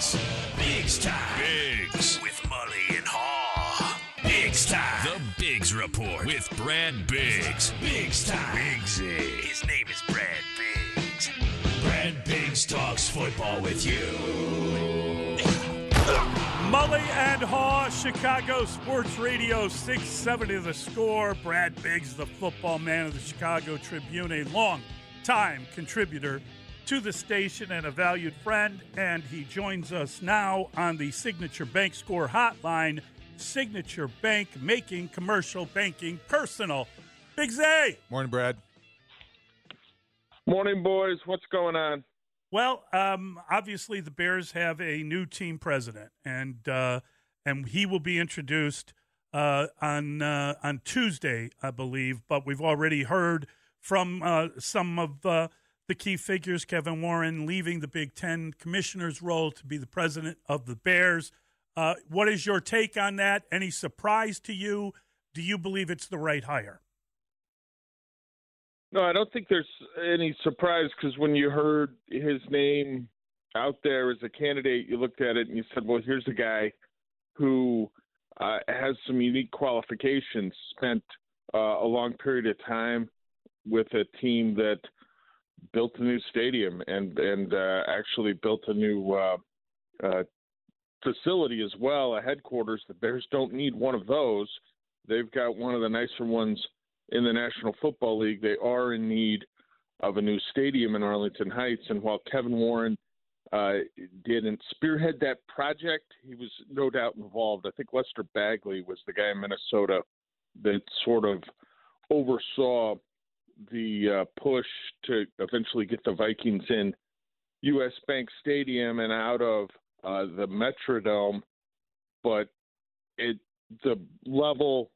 Bigs. Bigs time. Bigs. With Mully and Haugh. Bigs time. The Bigs Report with Brad Biggs. Bigs time. Bigsy. His name is Brad Biggs. Brad Biggs talks football with you. Mully and Haugh, Chicago Sports Radio 670 The Score. Brad Biggs, the football man of the Chicago Tribune, a long time contributor to the station and a valued friend. And he joins us now on the Signature Bank Score Hotline. Signature Bank making commercial banking personal. Bigsy. Morning, Brad. Morning, boys. What's going on? Well, um, obviously the Bears have a new team president, and uh, and he will be introduced uh, on uh, on Tuesday, I believe. But we've already heard from uh, some of uh, the key figures, Kevin Warren leaving the Big Ten commissioner's role to be the president of the Bears. Uh, what is your take on that? Any surprise to you? Do you believe it's the right hire? No, I don't think there's any surprise because when you heard his name out there as a candidate, you looked at it and you said, well, here's a guy who uh, has some unique qualifications, spent uh, a long period of time with a team that built a new stadium and and uh, actually built a new uh, uh, facility as well, a headquarters. The Bears don't need one of those. They've got one of the nicer ones in the National Football League. They are in need of a new stadium in Arlington Heights. And while Kevin Warren uh, didn't spearhead that project, he was no doubt involved. I think Lester Bagley was the guy in Minnesota that sort of oversaw the uh, push to eventually get the Vikings in U.S. Bank Stadium and out of uh, the Metrodome. But it the level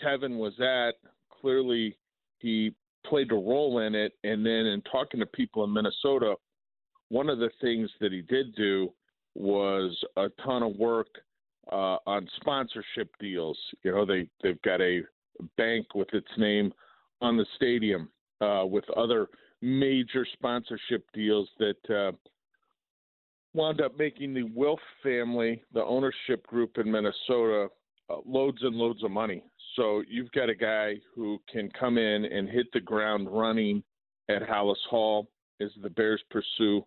Kevin was at clearly he played a role in it. And then in talking to people in Minnesota, one of the things that he did do was a ton of work uh, on sponsorship deals. You know, they they've got a bank with its name on the stadium uh, with other major sponsorship deals that uh, wound up making the Wilf family, the ownership group in Minnesota, uh, loads and loads of money. So you've got a guy who can come in and hit the ground running at Halas Hall as the Bears pursue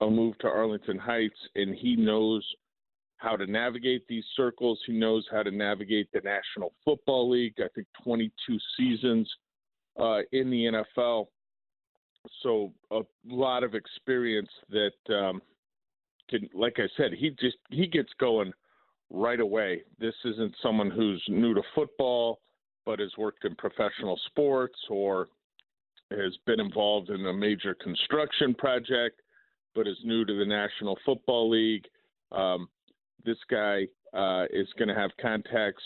a move to Arlington Heights, and he knows how to navigate these circles. He knows how to navigate the National Football League. I think 22 seasons uh, in the NFL. So a lot of experience that um, can, like I said, he just he gets going right away. This isn't someone who's new to football, but has worked in professional sports or has been involved in a major construction project, but is new to the National Football League. Um, this guy uh, is going to have contacts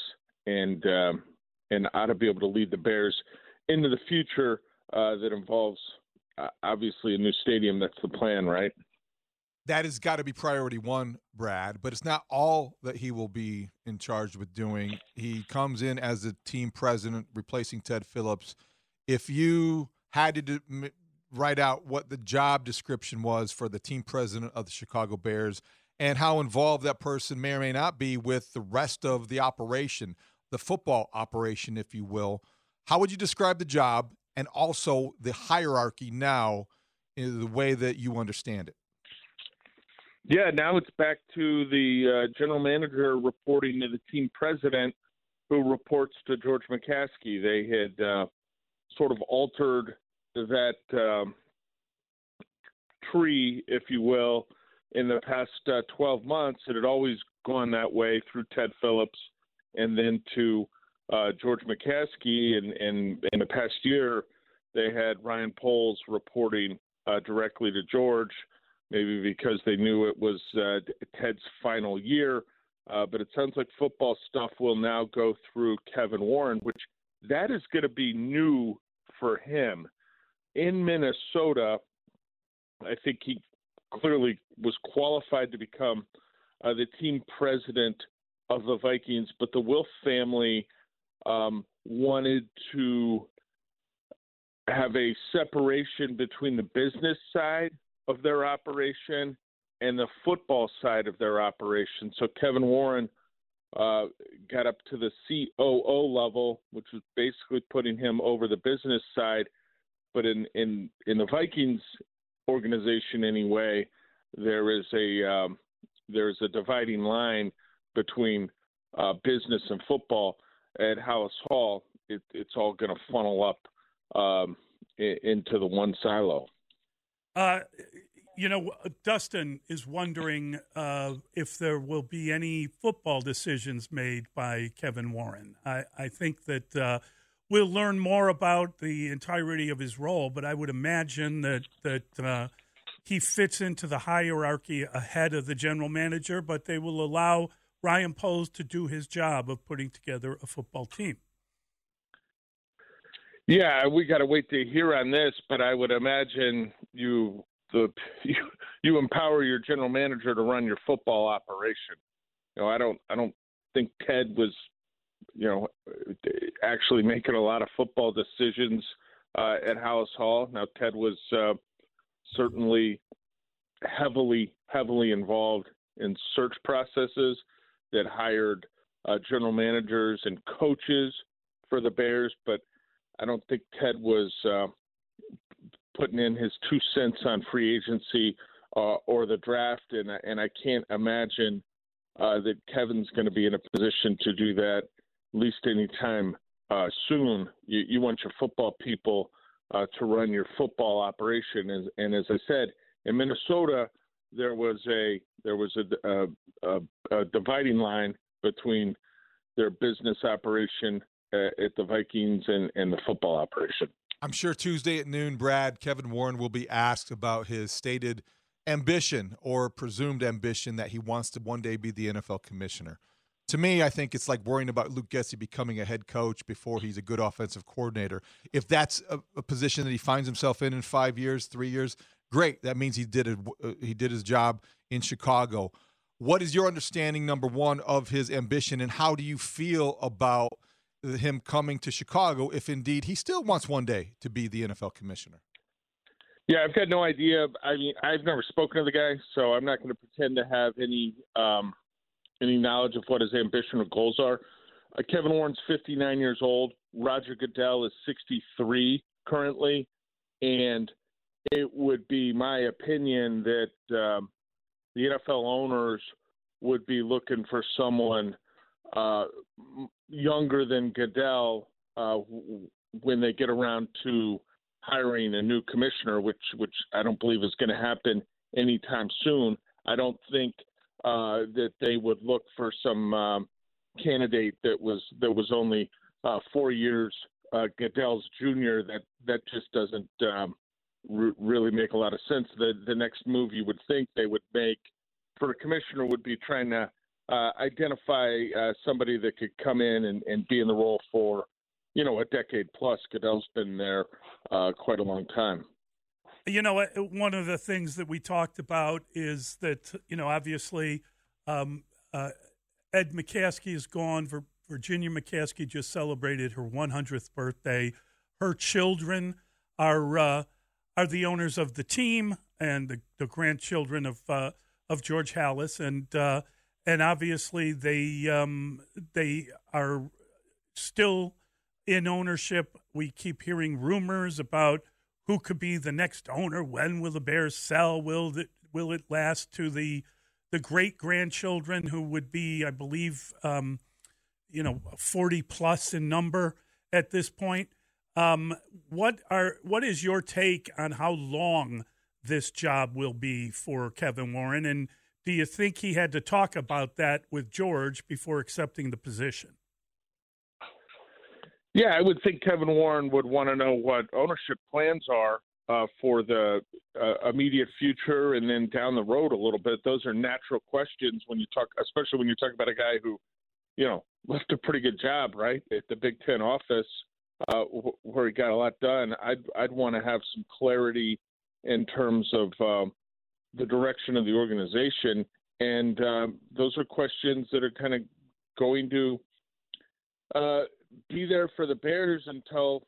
and um, and ought to be able to lead the Bears into the future uh, that involves uh, obviously a new stadium. That's the plan, right? that has got to be priority one, Brad, but it's not all that he will be in charge with doing. He comes in as the team president, replacing Ted Phillips. If you had to do, write out what the job description was for the team president of the Chicago Bears and how involved that person may or may not be with the rest of the operation, the football operation, if you will, how would you describe the job and also the hierarchy now in the way that you understand it? Yeah, now it's back to the uh, general manager reporting to the team president, who reports to George McCaskey. They had uh, sort of altered that um, tree, if you will, in the past uh, 12 months. It had always gone that way through Ted Phillips and then to uh, George McCaskey. And, in the past year, they had Ryan Poles reporting uh, directly to George maybe because they knew it was uh, Ted's final year. Uh, but it sounds like football stuff will now go through Kevin Warren, which that is going to be new for him. In Minnesota, I think he clearly was qualified to become uh, the team president of the Vikings, but the Wilf family um, wanted to have a separation between the business side of their operation and the football side of their operation. So Kevin Warren uh, got up to the COO level, which was basically putting him over the business side. But in in in the Vikings organization anyway, there is a um, there is a dividing line between uh, business and football. At Halas Hall, it, it's all going to funnel up um, into the one silo. Uh, you know, Dustin is wondering uh, if there will be any football decisions made by Kevin Warren. I, I think that uh, we'll learn more about the entirety of his role, but I would imagine that that uh, he fits into the hierarchy ahead of the general manager. But they will allow Ryan Poles to do his job of putting together a football team. Yeah, we got to wait to hear on this, but I would imagine you the you, you empower your general manager to run your football operation. You know, I don't I don't think Ted was you know actually making a lot of football decisions uh, at Halas Hall. Now Ted was uh, certainly heavily heavily involved in search processes that hired uh, general managers and coaches for the Bears, but I don't think Ted was uh, putting in his two cents on free agency uh, or the draft, and and I can't imagine uh, that Kevin's going to be in a position to do that at least anytime uh, soon. You, you want your football people uh, to run your football operation, and, and as I said, in Minnesota there was a there was a, a, a, a dividing line between their business operation uh, at the Vikings and, and the football operation. I'm sure Tuesday at noon, Brad, Kevin Warren will be asked about his stated ambition or presumed ambition that he wants to one day be the NFL commissioner. To me, I think it's like worrying about Luke Getsy becoming a head coach before he's a good offensive coordinator. If that's a, a position that he finds himself in in five years, three years, great. That means he did it. Uh, he did his job in Chicago. What is your understanding, number one, of his ambition, and how do you feel about? him coming to Chicago if indeed he still wants one day to be the NFL commissioner? Yeah, I've got no idea. I mean, I've never spoken to the guy, so I'm not going to pretend to have any um, any knowledge of what his ambition or goals are. Uh, Kevin Warren's 59 years old. Roger Goodell is 63 currently, and it would be my opinion that um, the NFL owners would be looking for someone uh, younger than Goodell uh, when they get around to hiring a new commissioner, which which I don't believe is going to happen anytime soon. I don't think uh, that they would look for some um, candidate that was that was only uh, four years uh, Goodell's junior. That that just doesn't um, really make a lot of sense. The the next move you would think they would make for a commissioner would be trying to uh, identify uh, somebody that could come in and, and be in the role for, you know, a decade plus. Goodell's been there uh, quite a long time. You know, one of the things that we talked about is that, you know, obviously um, uh, Ed McCaskey is gone. Virginia McCaskey just celebrated her 100th birthday. Her children are uh, are the owners of the team and the, the grandchildren of uh, of George Halas, and and obviously they um, they are still in ownership. We keep hearing rumors about who could be the next owner. When will the Bears sell? Will it will it last to the the great grandchildren who would be, I believe, um, you know, forty plus in number at this point? Um, what are what is your take on how long this job will be for Kevin Warren and do you think he had to talk about that with George before accepting the position? Yeah, I would think Kevin Warren would want to know what ownership plans are uh, for the uh, immediate future and then down the road a little bit. Those are natural questions when you talk, especially when you talk about a guy who, you know, left a pretty good job, right, at the Big Ten office uh, where he got a lot done. I'd I'd want to have some clarity in terms of um, the direction of the organization. And um, those are questions that are kind of going to uh, be there for the Bears until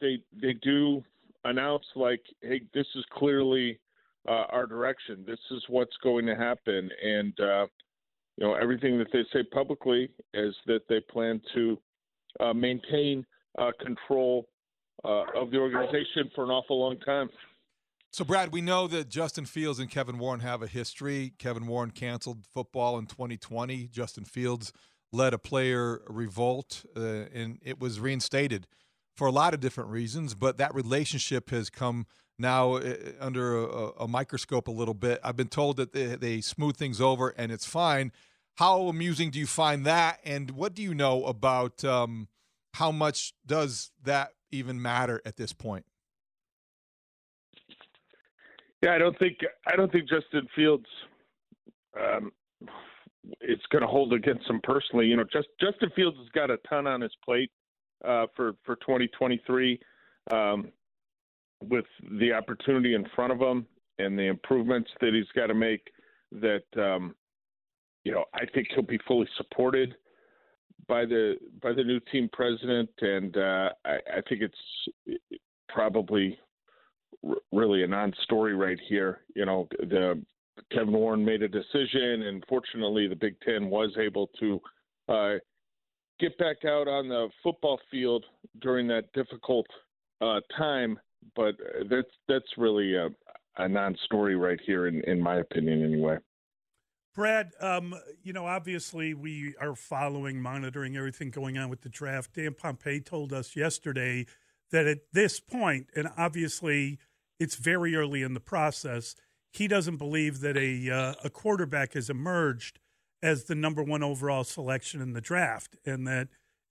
they they do announce like, hey, this is clearly uh, our direction. This is what's going to happen, and uh, you know everything that they say publicly is that they plan to uh, maintain uh, control uh, of the organization for an awful long time. So, Brad, we know that Justin Fields and Kevin Warren have a history. Kevin Warren canceled football in 2020. Justin Fields led a player revolt, uh, and it was reinstated for a lot of different reasons. But that relationship has come now under a, a, microscope a little bit. I've been told that they, they smooth things over and it's fine. How amusing do you find that? And what do you know about um, how much does that even matter at this point? Yeah, I don't think I don't think Justin Fields um, it's going to hold against him personally. You know, just Justin Fields has got a ton on his plate uh, for for 2023 um, with the opportunity in front of him and the improvements that he's got to make. That um, you know, I think he'll be fully supported by the by the new team president, and uh, I, I think it's probably r- really a non-story right here. You know, the Kevin Warren made a decision, and fortunately, the Big Ten was able to uh, get back out on the football field during that difficult uh, time. But that's that's really a, a non-story right here, in, in my opinion, anyway. Brad, um, you know, obviously we are following, monitoring everything going on with the draft. Dan Pompei told us yesterday that at this point, and obviously it's very early in the process, he doesn't believe that a uh, a quarterback has emerged as the number one overall selection in the draft, and that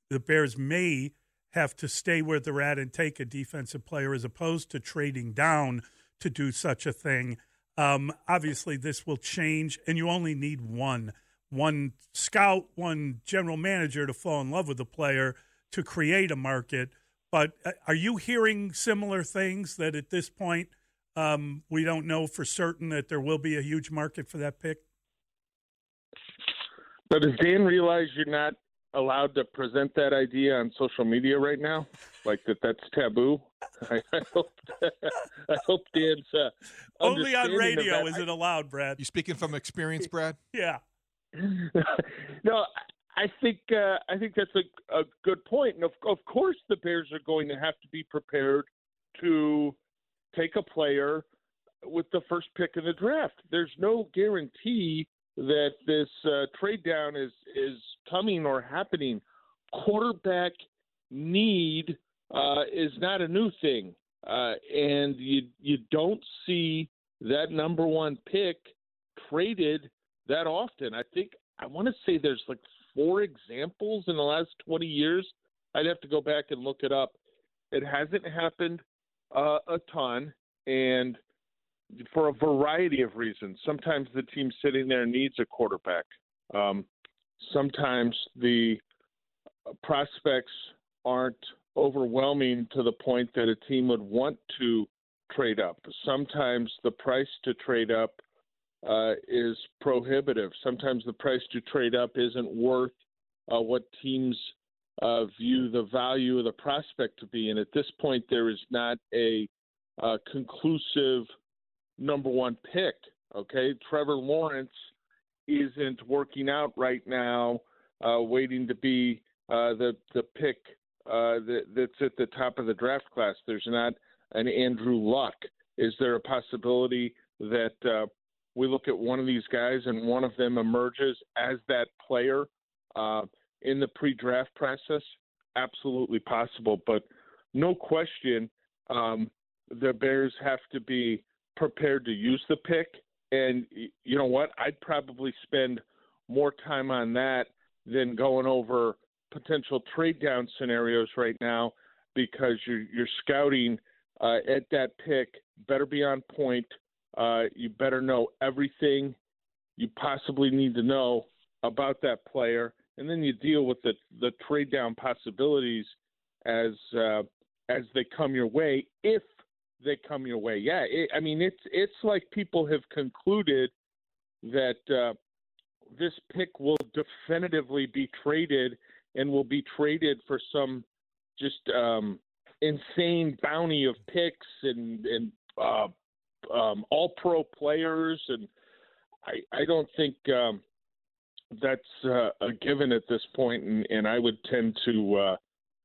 the Bears may have to stay where they're at and take a defensive player as opposed to trading down to do such a thing. Um, obviously, this will change, and you only need one one scout, one general manager to fall in love with a player to create a market. But uh, are you hearing similar things that at this point um, we don't know for certain that there will be a huge market for that pick? But does Dan realize you're not allowed to present that idea on social media right now? Like that that's taboo? I, I hope I hope Dan's uh, only on radio is it allowed, Brad. You speaking from experience, Brad? yeah. no, I think uh, I think that's a, a good point, and of, of course the Bears are going to have to be prepared to take a player with the first pick in the draft. There's no guarantee that this uh, trade down is is coming or happening. Quarterback need uh, is not a new thing, uh, and you you don't see that number one pick traded that often. I think I want to say there's like four examples in the last 20 years. I'd have to go back and look it up. It hasn't happened uh, a ton, and for a variety of reasons. Sometimes the team sitting there needs a quarterback. Um, sometimes the prospects aren't overwhelming to the point that a team would want to trade up. Sometimes the price to trade up uh, is prohibitive. Sometimes the price to trade up isn't worth uh, what teams uh, view the value of the prospect to be. And at this point, there is not a uh, conclusive number one pick. Okay, Trevor Lawrence isn't working out right now, uh, waiting to be uh, the the pick uh, that, that's at the top of the draft class. There's not an Andrew Luck. Is there a possibility that uh, we look at one of these guys and one of them emerges as that player uh, in the pre-draft process? Absolutely possible, but no question, um, the Bears have to be prepared to use the pick. And you know what? I'd probably spend more time on that than going over potential trade down scenarios right now because you're, you're scouting uh, at that pick. Better be on point. Uh, you better know everything you possibly need to know about that player, and then you deal with the the trade down possibilities as uh, as they come your way if they come your way. Yeah, it, I mean it's it's like people have concluded that uh, this pick will definitively be traded and will be traded for some just um, insane bounty of picks and and uh, um, all pro players, and I, I don't think um, that's uh, a given at this point, and, and I would tend to uh,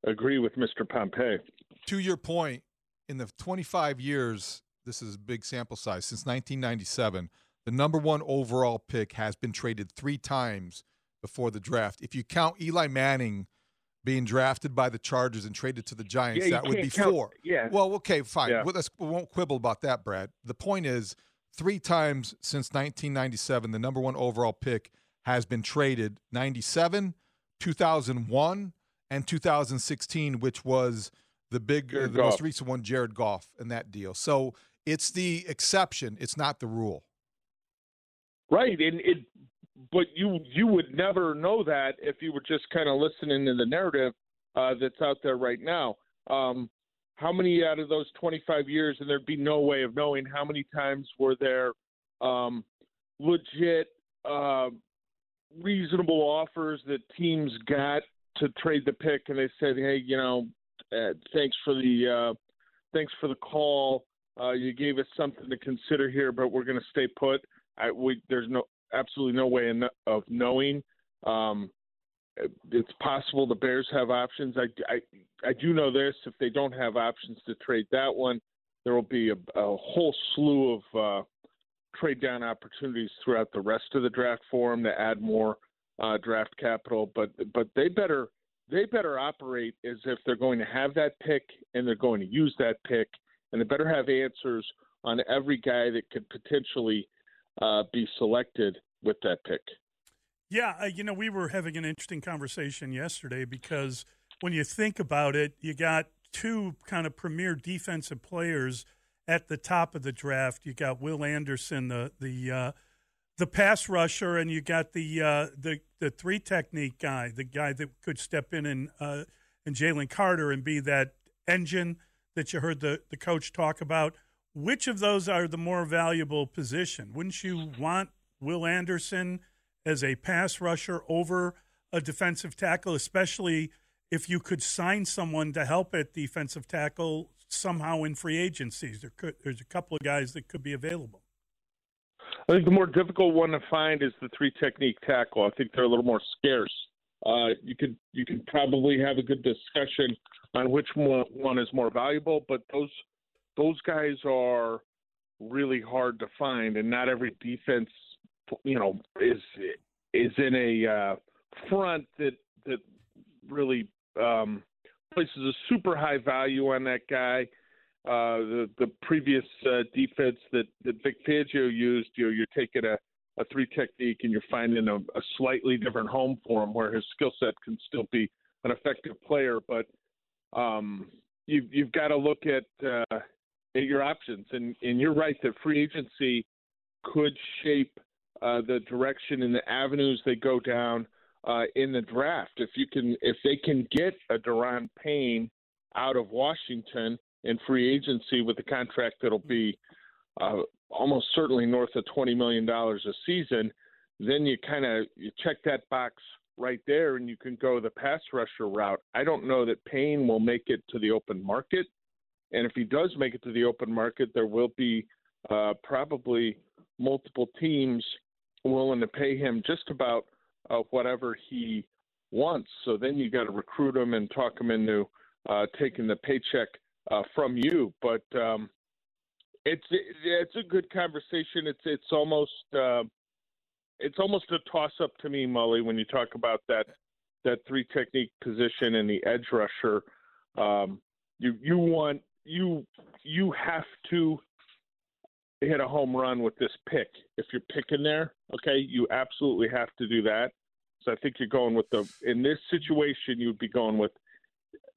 agree with Mr. Pompei. To your point, in the 25 years, this is a big sample size, since 1997, the number one overall pick has been traded three times before the draft. If you count Eli Manning being drafted by the Chargers and traded to the Giants, yeah, that would be count, four. Yeah. Well, okay, fine. Yeah. Well, let's, we won't quibble about that, Brad. The point is, three times since 1997, the number one overall pick has been traded 97, 2001, and 2016, which was the big, uh, the Goff. most recent one, Jared Goff, and that deal. So it's the exception, it's not the rule. Right, and it, but you you would never know that if you were just kind of listening to the narrative uh, that's out there right now. Um, how many out of those 25 years, and there'd be no way of knowing how many times were there um, legit, uh, reasonable offers that teams got to trade the pick, and they said, "Hey, you know, uh, thanks for the uh, thanks for the call. Uh, you gave us something to consider here, but we're going to stay put." I, we, there's no absolutely no way of knowing. Um, it's possible the Bears have options. I, I, I do know this: if they don't have options to trade that one, there will be a, a whole slew of uh, trade down opportunities throughout the rest of the draft for them to add more uh, draft capital. But but they better they better operate as if they're going to have that pick and they're going to use that pick, and they better have answers on every guy that could potentially uh, be selected with that pick. Yeah, uh, you know, we were having an interesting conversation yesterday because when you think about it, you got two kind of premier defensive players at the top of the draft. You got Will Anderson, the the uh, the pass rusher, and you got the uh, the the three technique guy, the guy that could step in and uh, and Jalen Carter and be that engine that you heard the the coach talk about. Which of those are the more valuable position? Wouldn't you want Will Anderson as a pass rusher over a defensive tackle, especially if you could sign someone to help at defensive tackle somehow in free agencies? There could, there's a couple of guys that could be available. I think the more difficult one to find is the three technique tackle. I think they're a little more scarce. Uh, you could you could probably have a good discussion on which one, one is more valuable, but those those guys are really hard to find, and not every defense, you know, is is in a uh, front that that really um, places a super high value on that guy. Uh, the the previous uh, defense that that Vic Fangio used, you know, you're taking a a three technique and you're finding a, a slightly different home for him where his skill set can still be an effective player, but um, you, you've got to look at uh, at your options, and and you're right that free agency could shape uh, the direction and the avenues they go down uh, in the draft. If you can, if they can get a Da'Ron Payne out of Washington in free agency with a contract that'll be uh, almost certainly north of twenty million dollars a season, then you kind of you check that box right there, and you can go the pass rusher route. I don't know that Payne will make it to the open market, and if he does make it to the open market, there will be uh, probably multiple teams willing to pay him just about uh, whatever he wants. So then you got to recruit him and talk him into uh, taking the paycheck uh, from you. But um, it's it's a good conversation. It's it's almost uh, it's almost a toss up to me, Mully, when you talk about that that three technique position and the edge rusher. Um, you you want you you have to hit a home run with this pick if you're picking there. Okay, you absolutely have to do that. So I think you're going with the in this situation you would be going with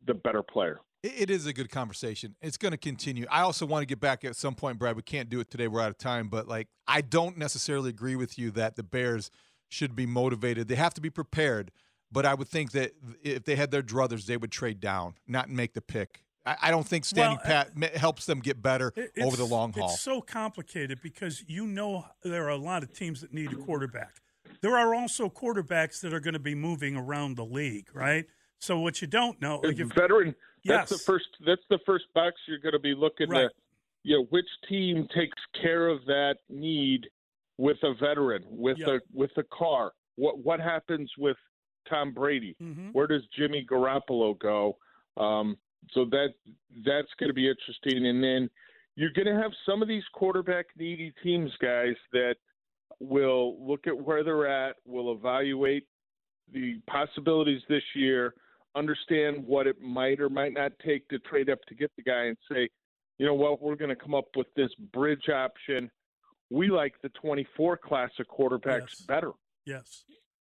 the better player. It is a good conversation. It's going to continue. I also want to get back at some point, Brad. We can't do it today. We're out of time. But like, I don't necessarily agree with you that the Bears should be motivated. They have to be prepared. But I would think that if they had their druthers, they would trade down, not make the pick. I, I don't think standing Well, uh, pat ma- helps them get better It- over the long haul. It's so complicated because you know there are a lot of teams that need a quarterback. There are also quarterbacks that are going to be moving around the league, right? So what you don't know, like if, veteran. Yes. That's the first. That's the first box you're going to be looking Right. to. you know, which team takes care of that need with a veteran, with Yeah. a with a Carr? What what happens with Tom Brady? Mhm. Where does Jimmy Garoppolo go? Um, so that that's going to be interesting. And then you're going to have some of these quarterback needy teams, guys, that will look at where they're at, will evaluate the possibilities this year, understand what it might or might not take to trade up to get the guy, and say, you know what, we're going to come up with this bridge option. We like the 24 class of quarterbacks Yes. better. Yes,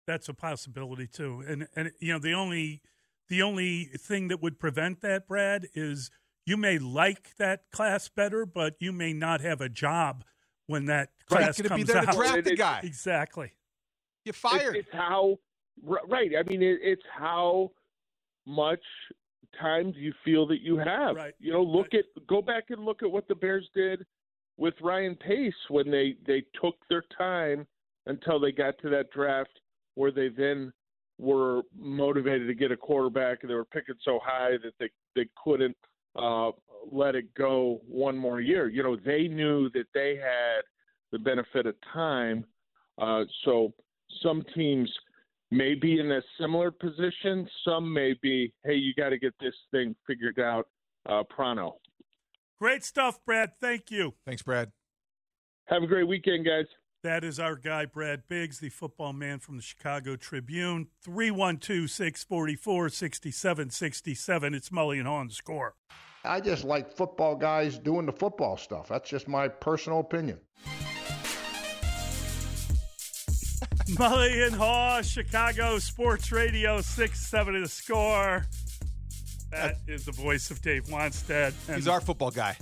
that's a possibility too. And and you know the only the only thing that would prevent that, Brad, is you may like that class better, but you may not have a job when that Right, class gonna be comes there to out. draft the guy. Exactly. You It's, fired. it's how right. I mean, it, it's how much time do you feel that you have? Right. You know, look at go back and look at what the Bears did with Ryan Pace when they they took their time until they got to that draft where they then were motivated to get a quarterback and they were picking so high that they they couldn't uh, let it go one more year. You know, they knew that they had the benefit of time. Uh, so some teams may be in a similar position. Some may be, hey, you got to get this thing figured out uh, pronto. Great stuff, Brad. Thank you. Thanks, Brad. Have a great weekend, guys. That is our guy, Brad Biggs, the football man from the Chicago Tribune. 312 644 6767. It's Mully and Hawn score. I just like football guys doing the football stuff. That's just my personal opinion. Mully and Haugh, Chicago Sports Radio, 670 the score. That is the voice of Dave Wannstedt. And He's our football guy.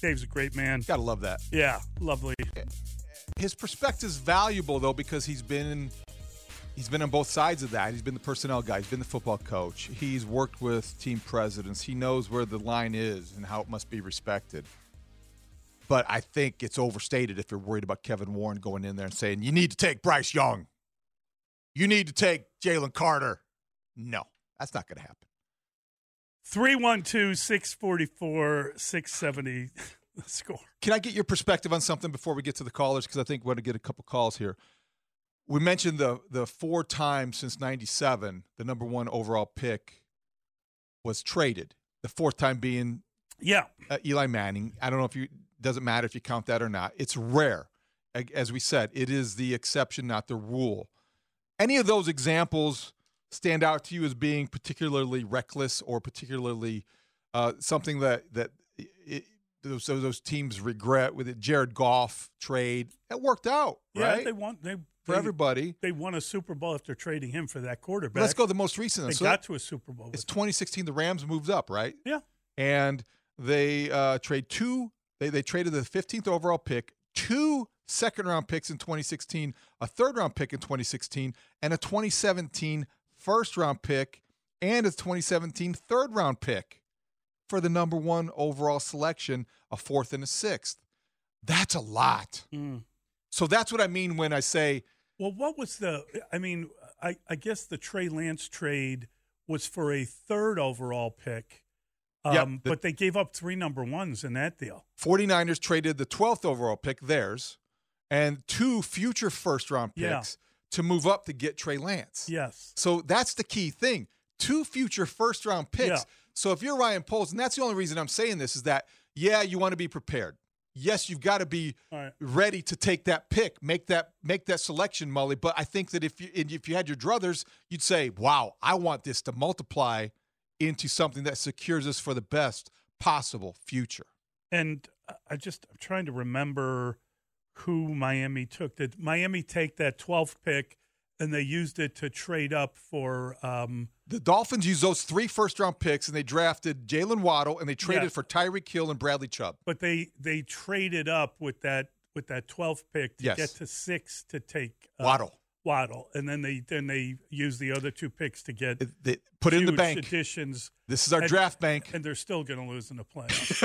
Dave's a great man. Gotta love that. Yeah, lovely. His perspective's valuable though because he's been he's been on both sides of that. He's been the personnel guy. He's been the football coach. He's worked with team presidents. He knows where the line is and how it must be respected. But I think it's overstated if you're worried about Kevin Warren going in there and saying you need to take Bryce Young, you need to take Jalen Carter. No, that's not going to happen. 312 644 670 the score. Can I get your perspective on something before we get to the callers? Because I think we're going to get a couple calls here. We mentioned the the four times since '97 the number one overall pick was traded. The fourth time being Yeah. uh, Eli Manning. I don't know if you doesn't matter if you count that or not. It's rare. As we said, it is the exception, not the rule. Any of those examples stand out to you as being particularly reckless or particularly uh, something that that it, those those teams regret with it? Jared Goff trade that worked out, Yeah, right? they want they For they, everybody. They won a Super Bowl after trading him for that quarterback. Let's go the most recent. They So got to a Super Bowl. it's With 2016. The Rams moved up, right? Yeah. and they uh, trade two. They they traded the 15th overall pick, two second round picks in 2016, a third round pick in 2016, and a 2017 first round pick and a 2017 third round pick for the number one overall selection, a fourth and a sixth. That's a lot. Mm. So that's what I mean when I say Well, what was the? I mean, I, I guess the Trey Lance trade was for a third overall pick, um, Yep, the- but they gave up three number ones in that deal. 49ers traded the 12th overall pick, theirs, and two future first round picks Yeah. to move up to get Trey Lance. Yes. So that's the key thing. Two future first round picks. Yeah. So if you're Ryan Poles, and that's the only reason I'm saying this is that, yeah, you want to be prepared. Yes, you've got to be right. ready to take that pick, make that make that selection, Mully. But I think that if you if you had your druthers, you'd say, "Wow, I want this to multiply into something that secures us for the best possible future." And I just I'm trying to remember who Miami took. Did Miami take that 12th pick and they used it to trade up for? Um, The Dolphins used those three first round picks and they drafted Jaylen Waddle and they traded Yeah. for Tyreek Hill and Bradley Chubb. but they they traded up with that with that 12th pick to Yes. get to six to take uh, Waddle. Waddle, and then they then they used the other two picks to get they put in the bank. additions, This is our and- draft bank. and they're still going to lose in the playoffs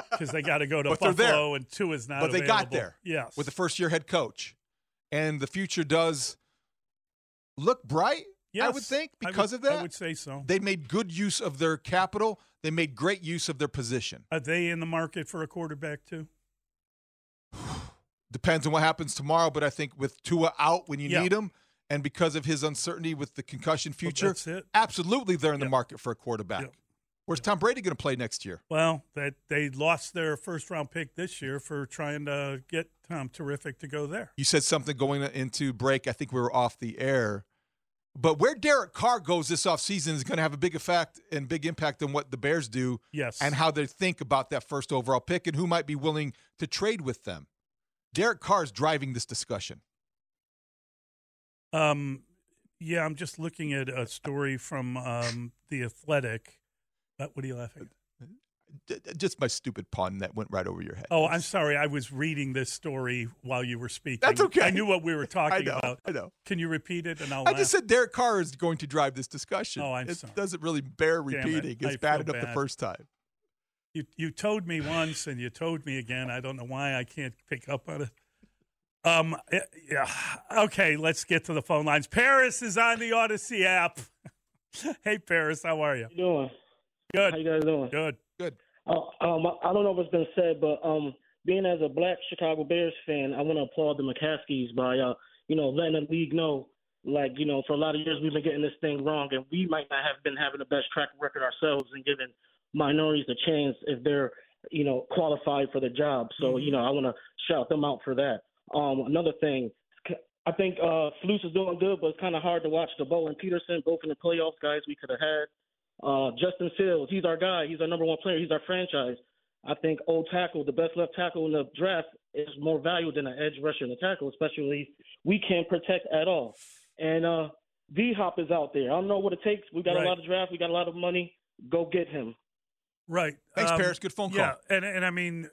because they got to go to But. Buffalo, and two is not. but they got there Yes, with the first year head coach. And the future does look bright, I would think, because would- of that. I would say so. They made good use of their capital. They made great use of their position. Are they in the market for a quarterback too? Depends on what happens tomorrow, but I think with Tua out when you Yeah. need him, and because of his uncertainty with the concussion future, absolutely they're in the market for a quarterback. Yeah. Where's Tom Brady going to play next year? Well, that they lost their first round pick this year for trying to get Tom Terrific to go there. You said something going into break. I think we were off the air. But where Derek Carr goes this offseason is going to have a big effect and big impact on what the Bears do Yes. and how they think about that first overall pick and who might be willing to trade with them. Derek Carr is driving this discussion. Um, yeah, I'm just looking at a story from um, the Athletic. What are you laughing at? D- d- Just my stupid pun that went right over your head. Oh, I'm sorry. I was reading this story while you were speaking. That's okay. I knew what we were I talking know. about. I know. Can you repeat it? And I'll I laugh? just said Derek Carr is going to drive this discussion. Oh, I'm it sorry. doesn't really bear Damn it. repeating. It's bad feel enough the first time. You you told me once and you told me again. I don't know why I can't pick up on it. Um. Yeah. Okay. Let's get to the phone lines. Paris is on the Audacy app. hey, Paris. How are you? you doing? Good. How you guys doing? Good. Uh, um, I don't know if it's been said, but um, being as a black Chicago Bears fan, I want to applaud the McCaskeys by uh, you know, letting the league know, like you know, for a lot of years we've been getting this thing wrong, and we might not have been having the best track record ourselves and giving minorities a chance if they're you know qualified for the job. So you know, I want to shout them out for that. Um, another thing. I think uh, Flus is doing good, but it's kind of hard to watch the and Peterson, both in the playoffs, guys we could have had. Uh, Justin Fields, he's our guy. He's our number one player. He's our franchise. I think old tackle, the best left tackle in the draft, is more valued than an edge rusher and the tackle, especially we can't protect at all. And uh, D Hop is out there. I don't know what it takes. We got Right. a lot of draft. We got a lot of money. Go get him. Right. Thanks, Um, Paris. Good phone call. Yeah, and and I mean,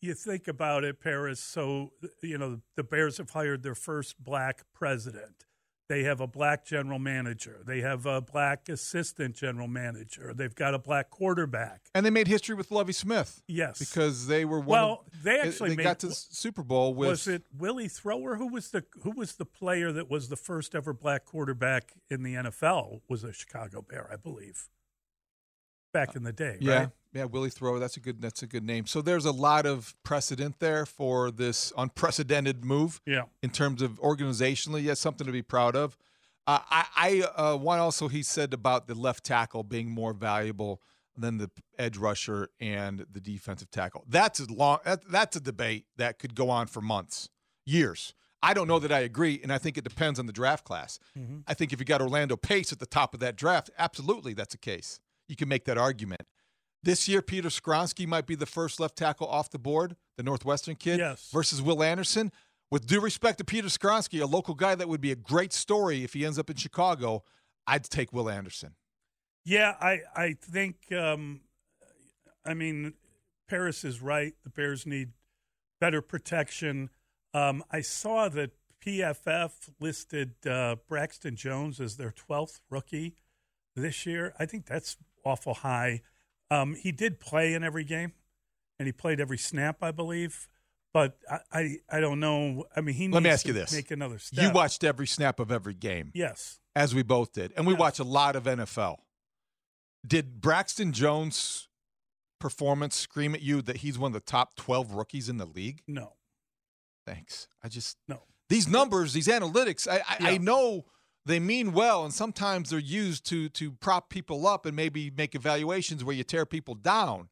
you think about it, Paris. So you know, the Bears have hired their first black president. They have a black general manager. They have a black assistant general manager. They've got a black quarterback. And they made history with Lovie Smith. Yes. Because they were one Well, of, they actually they made- got to the Super Bowl with was it Willie Thrower? Who was the who was the player that was the first ever black quarterback in the NFL? Was a Chicago Bear, I believe. Back uh, in the day, Yeah, right? Yeah, Willie Thrower. That's a good. That's a good name. So there's a lot of precedent there for this unprecedented move. Yeah. In terms of organizationally, yes, something to be proud of. Uh, I, I uh, one also he said about the left tackle being more valuable than the edge rusher and the defensive tackle. That's a long. That, that's a debate that could go on for months, years. I don't know that I agree, and I think it depends on the draft class. Mm-hmm. I think if you got Orlando Pace at the top of that draft, absolutely that's a case. You can make that argument. This year, Peter Skoronski might be the first left tackle off the board, the Northwestern kid, Yes. versus Will Anderson. With due respect to Peter Skoronski, a local guy that would be a great story if he ends up in Chicago, I'd take Will Anderson. Yeah, I I think um, I mean Paris is right. The Bears need better protection. Um, I saw that PFF listed uh, Braxton Jones as their twelfth rookie this year. I think that's awful high. Um, he did play in every game, and he played every snap, I believe. But I, I, I don't know. I mean, he Let me ask you this. make another step. You watched every snap of every game, yes. as we both did, and we Yes. watch a lot of NFL. Did Braxton Jones' performance scream at you that he's one of the top 12 rookies in the league? No. Thanks. I just No. these numbers, these analytics, I, I, I know they mean well, and sometimes they're used to to prop people up and maybe make evaluations where you tear people down.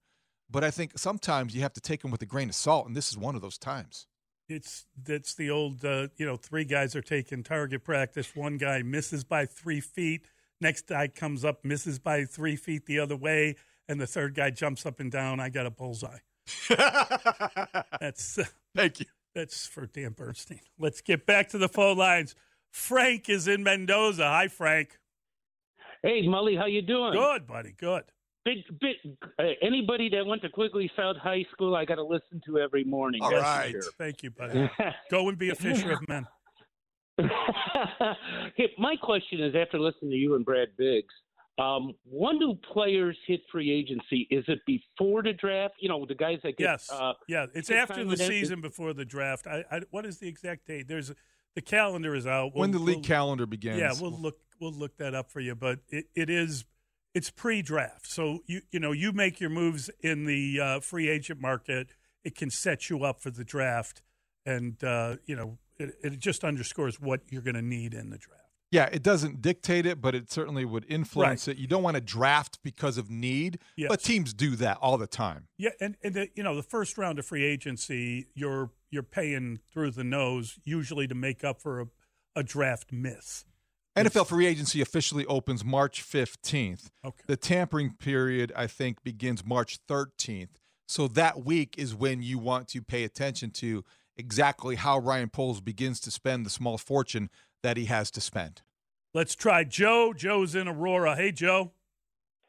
But I think sometimes you have to take them with a grain of salt, and this is one of those times. It's that's the old uh, you know three guys are taking target practice. One guy misses by three feet. Next guy comes up misses by three feet the other way, and the third guy jumps up and down. I got a bullseye. That's uh, Thank you. that's for Dan Bernstein. Let's get back to the phone lines. Frank is in Mendoza. Hi, Frank. Hey, Mully, how you doing? Good, buddy. Good. Big, big. Uh, anybody that went to Quigley South High School, I got to listen to every morning. All right. sure. Thank you, buddy. Go and be a fisher of men. hey, my question is after listening to you and Brad Biggs, um, when do players hit free agency? Is it before the draft? You know, the guys that get. Yes. Uh, yeah. It's after the season, before the draft. I, I, what is the exact date? There's the calendar is out. when the league we'll- calendar begins. Yeah, we'll look we'll look that up for you. But it, it is it's pre-draft. So you you know you make your moves in the uh, free agent market. It can set you up for the draft, and uh, you know it, it just underscores what you're going to need in the draft. Yeah, it doesn't dictate it, but it certainly would influence right. it. You don't want to draft because of need, yes. but teams do that all the time. Yeah, and, and the, you know the first round of free agency, you're you're paying through the nose usually to make up for a, a draft miss. NFL free agency officially opens March 15th. Okay. The tampering period, I think, begins March 13th. So that week is when you want to pay attention to exactly how Ryan Poles begins to spend the small fortune that he has to spend. Let's try Joe. Joe's in Aurora. Hey, Joe.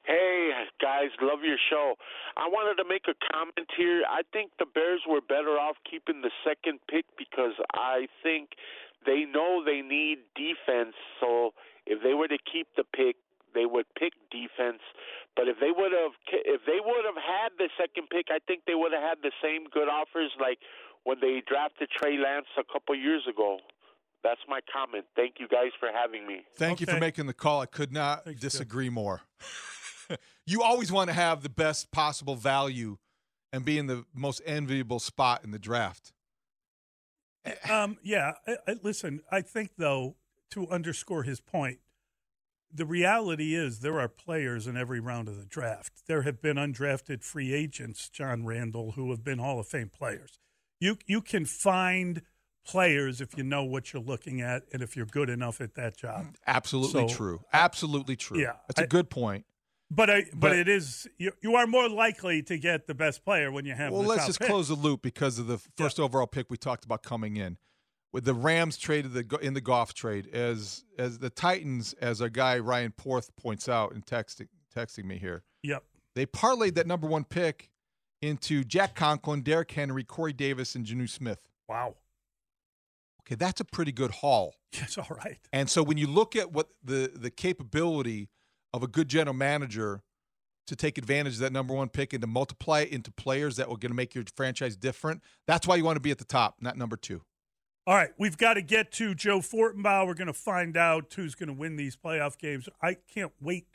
Hey, guys, love your show. I wanted to make a comment here. I think the Bears were better off keeping the second pick because I think they know they need defense. So if they were to keep the pick, they would pick defense. But if they would have, if they would have had the second pick, I think they would have had the same good offers like when they drafted Trey Lance a couple years ago. That's my comment. Thank you guys for having me. Thank okay. you for making the call. I could not Thanks, disagree more. you always want to have the best possible value and be in the most enviable spot in the draft. Um, yeah, I, I, listen, I think, though, to underscore his point, the reality is there are players in every round of the draft. There have been undrafted free agents, John Randle, who have been Hall of Fame players. You you can find players if you know what you're looking at and if you're good enough at that job. Absolutely so, true. Absolutely true. Yeah, that's a I, good point. But I, but, but, it is you, you are more likely to get the best player when you have. Well, let's just pick. close the loop because of the first yeah. overall pick we talked about coming in. With the Rams traded the in the Goff trade as as the Titans, as our guy Ryan Porth points out in texting texting me here. Yep. They parlayed that number one pick into Jack Conklin, Derrick Henry, Corey Davis, and Jonnu Smith. Wow. Okay, that's a pretty good haul. Yes, all right. And so when you look at what the the capability of a good general manager to take advantage of that number one pick and to multiply it into players that were going to make your franchise different. That's why you want to be at the top, not number two. All right, we've got to get to Joe Fortenbaugh. We're going to find out who's going to win these playoff games. I can't wait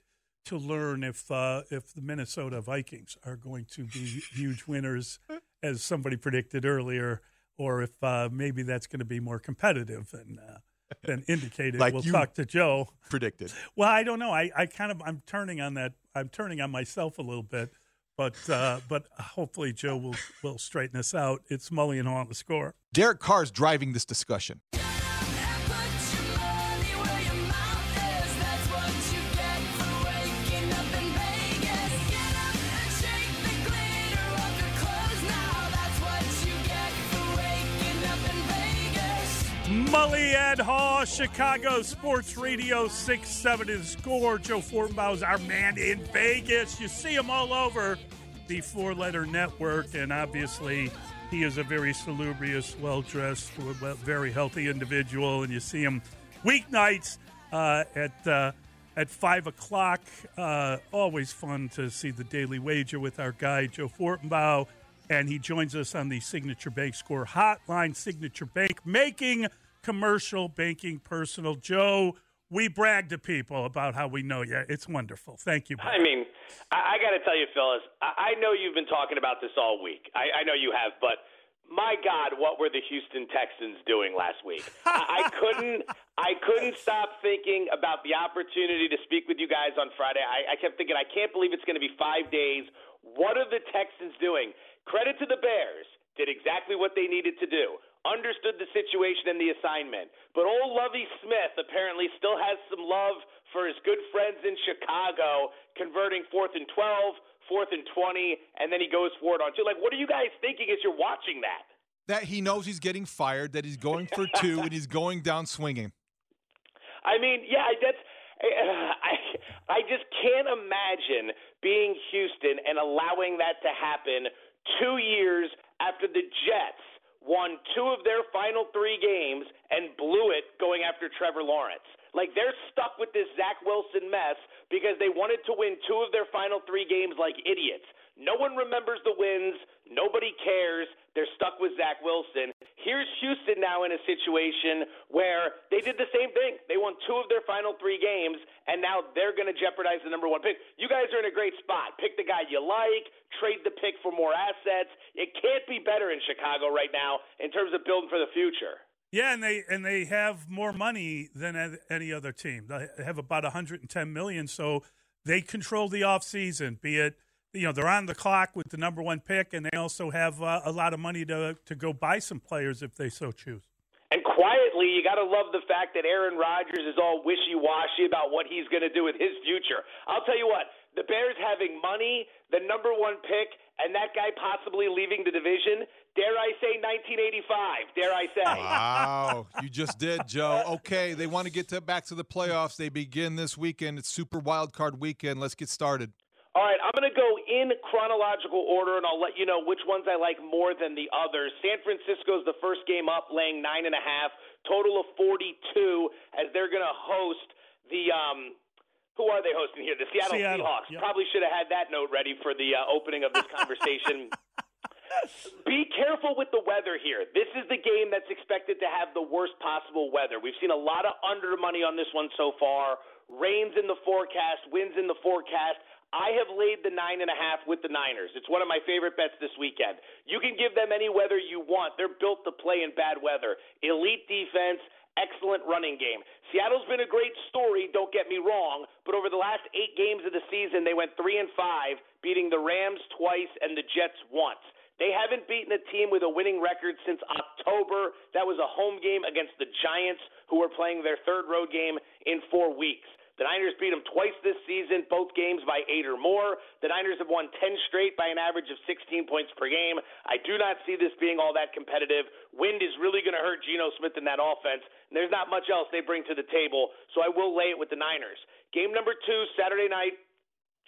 to learn if uh, if the Minnesota Vikings are going to be huge winners, as somebody predicted earlier, or if uh, maybe that's going to be more competitive than uh, than indicated. like we'll talk to Joe. Predicted. Well, I don't know. I, I kind of I'm turning on that. I'm turning on myself a little bit, but uh, but hopefully Joe will will straighten us out. It's Mully and Haugh on the score. Derek Carr is driving this discussion. Mully and Haugh, Chicago Sports Radio 6 7 is score. Joe Fortenbaugh is our man in Vegas. You see him all over the four letter network, and obviously, he is a very salubrious, well dressed, very healthy individual. And you see him weeknights uh, at. Uh, at 5 o'clock. Uh, always fun to see the Daily Wager with our guy, Joe Fortenbaugh. And he joins us on the Signature Bank Score Hotline. Signature Bank making commercial banking personal. Joe, we brag to people about how we know you. It's wonderful. Thank you. I mean, I, I got to tell you, fellas, I, I know you've been talking about this all week. I, I know you have, but my God, what were the Houston Texans doing last week? I, I couldn't, I couldn't stop thinking about the opportunity to speak with you guys on Friday. I, I kept thinking, I can't believe it's going to be five days. What are the Texans doing? Credit to the Bears, did exactly what they needed to do understood the situation and the assignment. But old Lovie Smith apparently still has some love for his good friends in Chicago, converting fourth and 12, fourth and 20, and then he goes for it on two. Like, what are you guys thinking as you're watching that? That he knows he's getting fired, that he's going for two, and he's going down swinging. I mean, yeah, that's. I I just can't imagine being Houston and allowing that to happen two years after the Jets won two of their final three games and blew it going after Trevor Lawrence. Like they're stuck with this Zach Wilson mess because they wanted to win two of their final three games like idiots. No one remembers the wins. Nobody cares. They're stuck with Zach Wilson. Here's Houston now in a situation where they did the same thing. They won two of their final three games, and now they're going to jeopardize the number one pick. You guys are in a great spot. Pick the guy you like, trade the pick for more assets. It can't be better in Chicago right now in terms of building for the future. Yeah, and they and they have more money than any other team. They have about 110 million, so they control the offseason, be it you know they're on the clock with the number one pick, and they also have uh, a lot of money to to go buy some players if they so choose. And quietly, you got to love the fact that Aaron Rodgers is all wishy washy about what he's going to do with his future. I'll tell you what, the Bears having money, the number one pick, and that guy possibly leaving the division. Dare I say 1985? Dare I say? Wow, you just did, Joe. Okay, they want to get to, back to the playoffs. They begin this weekend. It's Super Wild Card Weekend. Let's get started. All right, I'm going to go in chronological order, and I'll let you know which ones I like more than the others. San Francisco is the first game up, laying nine and a half, total of 42, as they're going to host the. Um, who are they hosting here? The Seattle, Seattle. Seahawks. Yep. Probably should have had that note ready for the uh, opening of this conversation. Be careful with the weather here. This is the game that's expected to have the worst possible weather. We've seen a lot of under money on this one so far. Rains in the forecast, winds in the forecast. I have laid the nine and a half with the Niners. It's one of my favorite bets this weekend. You can give them any weather you want. They're built to play in bad weather. Elite defense, excellent running game. Seattle's been a great story, don't get me wrong, but over the last eight games of the season, they went three and five, beating the Rams twice and the Jets once. They haven't beaten a team with a winning record since October. That was a home game against the Giants, who were playing their third road game in four weeks. The Niners beat them twice this season, both games by eight or more. The Niners have won 10 straight by an average of 16 points per game. I do not see this being all that competitive. Wind is really going to hurt Geno Smith in that offense, and there's not much else they bring to the table, so I will lay it with the Niners. Game number two, Saturday night,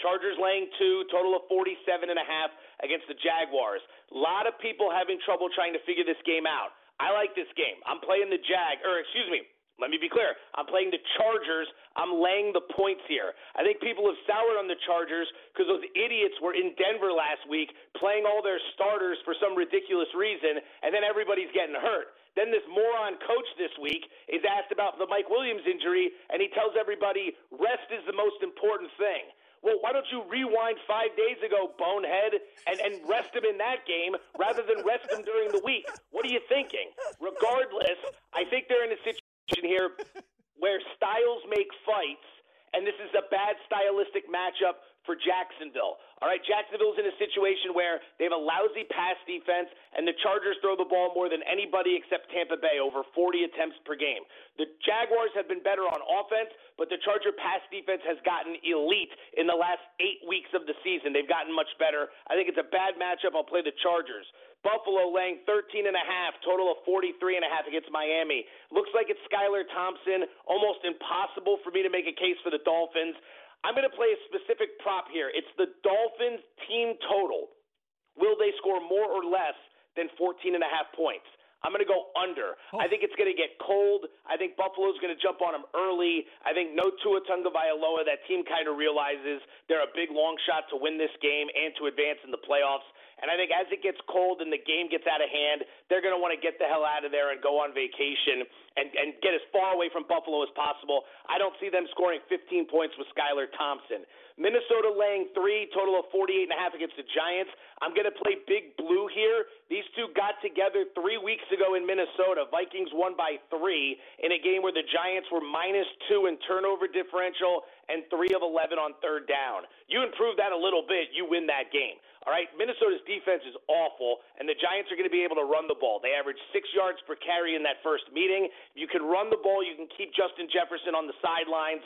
Chargers laying two, total of 47 and a half against the Jaguars. A lot of people having trouble trying to figure this game out. I like this game. I'm playing the Jag, or excuse me, let me be clear. I'm playing the Chargers. I'm laying the points here. I think people have soured on the Chargers because those idiots were in Denver last week playing all their starters for some ridiculous reason, and then everybody's getting hurt. Then this moron coach this week is asked about the Mike Williams injury, and he tells everybody rest is the most important thing. Well, why don't you rewind five days ago, bonehead, and, and rest him in that game rather than rest him during the week? What are you thinking? Regardless, I think they're in a situation here where styles make fights, and this is a bad stylistic matchup for Jacksonville. All right, Jacksonville's in a situation where they have a lousy pass defense, and the Chargers throw the ball more than anybody except Tampa Bay, over 40 attempts per game. The Jaguars have been better on offense, but the Charger pass defense has gotten elite in the last eight weeks of the season. They've gotten much better. I think it's a bad matchup. I'll play the Chargers. Buffalo laying 13 and a half, total of 43 and a half against Miami. Looks like it's Skylar Thompson. Almost impossible for me to make a case for the Dolphins. I'm going to play a specific prop here. It's the Dolphins team total. Will they score more or less than 14 and a half points? I'm going to go under. Oh. I think it's going to get cold. I think Buffalo's going to jump on them early. I think no Tua Tagovailoa. That team kind of realizes they're a big long shot to win this game and to advance in the playoffs. And I think as it gets cold and the game gets out of hand, they're going to want to get the hell out of there and go on vacation and, and get as far away from Buffalo as possible. I don't see them scoring 15 points with Skylar Thompson. Minnesota laying three, total of 48 and a half against the Giants. I'm going to play Big Blue here. These two got together three weeks ago in Minnesota. Vikings won by three in a game where the Giants were minus two in turnover differential and three of 11 on third down. You improve that a little bit, you win that game. All right, Minnesota's defense is awful, and the Giants are going to be able to run the ball. They averaged six yards per carry in that first meeting. You can run the ball. You can keep Justin Jefferson on the sidelines.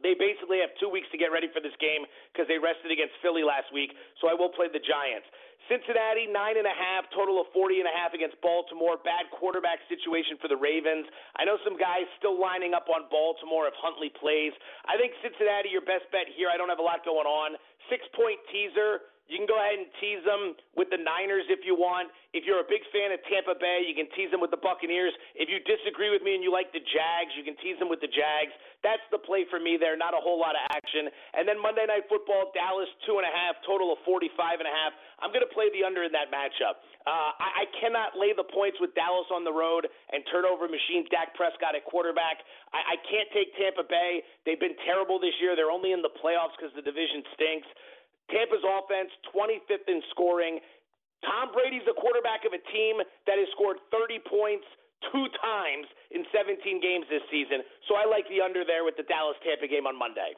They basically have two weeks to get ready for this game because they rested against Philly last week. So I will play the Giants. Cincinnati nine and a half, total of forty and a half against Baltimore. Bad quarterback situation for the Ravens. I know some guys still lining up on Baltimore if Huntley plays. I think Cincinnati your best bet here. I don't have a lot going on. Six point teaser. You can go ahead and tease them with the Niners if you want. If you're a big fan of Tampa Bay, you can tease them with the Buccaneers. If you disagree with me and you like the Jags, you can tease them with the Jags. That's the play for me there. Not a whole lot of action. And then Monday Night Football, Dallas two and a half, total of forty five and a half. I'm going to play the under in that matchup. Uh, I, I cannot lay the points with Dallas on the road and turnover machine Dak Prescott at quarterback. I, I can't take Tampa Bay. They've been terrible this year. They're only in the playoffs because the division stinks. Tampa's offense, 25th in scoring. Tom Brady's the quarterback of a team that has scored 30 points two times in 17 games this season. So I like the under there with the Dallas Tampa game on Monday.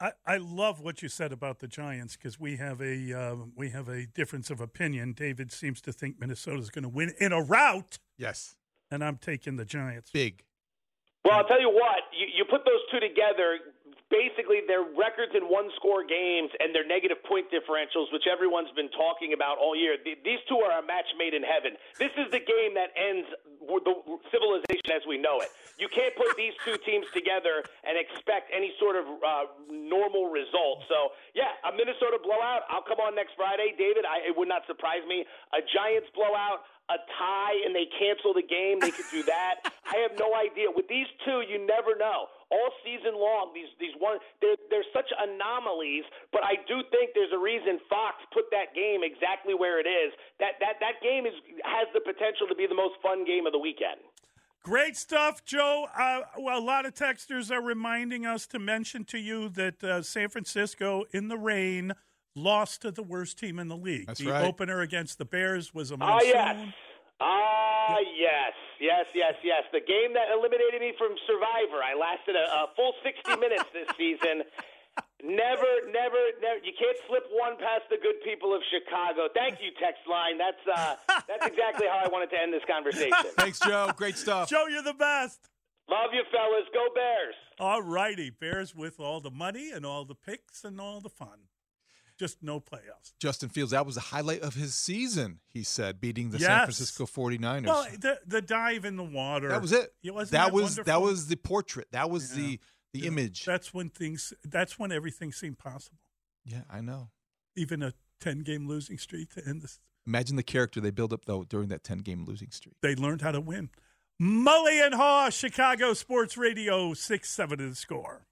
I, I love what you said about the Giants because we have a uh, we have a difference of opinion. David seems to think Minnesota's going to win in a rout. Yes, and I'm taking the Giants. Big. Well, I'll tell you what. You, you put those two together basically their records in one score games and their negative point differentials, which everyone's been talking about all year. These two are a match made in heaven. This is the game that ends the civilization as we know it. You can't put these two teams together and expect any sort of uh, normal result. So, yeah, a Minnesota blowout. I'll come on next Friday, David. I, it would not surprise me. A Giants blowout a tie and they cancel the game, they could do that. I have no idea. With these two, you never know all season long. These these one they're they're such anomalies, but I do think there's a reason Fox put that game exactly where it is. That that that game is has the potential to be the most fun game of the weekend. Great stuff, Joe. Uh, well, a lot of texters are reminding us to mention to you that uh, San Francisco in the rain lost to the worst team in the league. That's the right. opener against the Bears was a Ah, yes. Ah, yes, yes, yes, yes. The game that eliminated me from Survivor. I lasted a, a full 60 minutes this season. Never, never, never. You can't slip one past the good people of Chicago. Thank you, text line. That's uh, that's exactly how I wanted to end this conversation. Thanks, Joe. Great stuff. Joe, you're the best. Love you, fellas. Go Bears. All righty, Bears with all the money and all the picks and all the fun. Just no playoffs. Justin Fields, that was the highlight of his season, he said, beating the Yes. San Francisco 49ers. Well, the the dive in the water. that was it. Yeah, wasn't that, that was that was the portrait. That was Yeah. the the image. That's when things. That's when everything seemed possible. yeah, I know. Even a ten game losing streak to end this. Imagine the character they built up though during that 10 game losing streak. They learned how to win. Mully and Haugh, Chicago Sports Radio, six seven to the score.